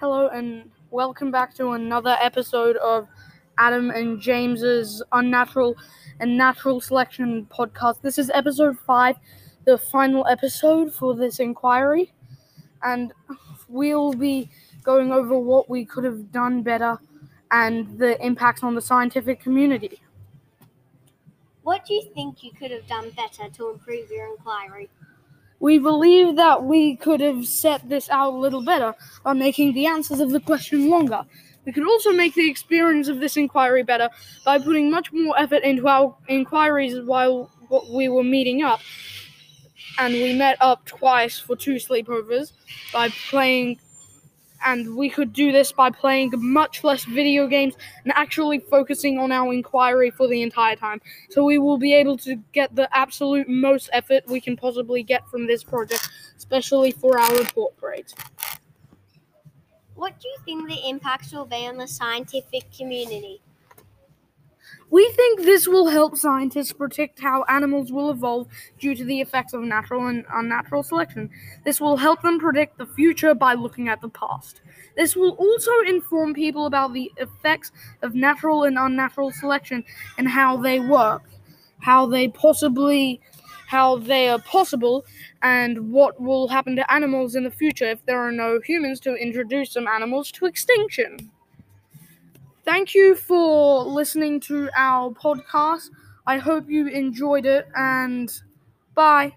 Hello and welcome back to another episode of Adam and James's Unnatural and Natural Selection podcast. This is episode 5, the final episode for this inquiry, and we'll be going over what we could have done better and the impacts on the scientific community. What do you think you could have done better to improve your inquiry? We believe that we could have set this out a little better by making the answers of the question longer. We could also make the experience of this inquiry better by putting much more effort into our inquiries while we were meeting up. And we met up twice for two sleepovers by playing and we could do this by playing much less video games and actually focusing on our inquiry for the entire time. So we will be able to get the absolute most effort we can possibly get from this project, especially for our report grades. What do you think the impacts will be on the scientific community? We think this will help scientists predict how animals will evolve due to the effects of natural and unnatural selection. This will help them predict the future by looking at the past. This will also inform people about the effects of natural and unnatural selection and how they work, how they possibly how they are possible and what will happen to animals in the future if there are no humans to introduce some animals to extinction. Thank you for listening to our podcast. I hope you enjoyed it and bye.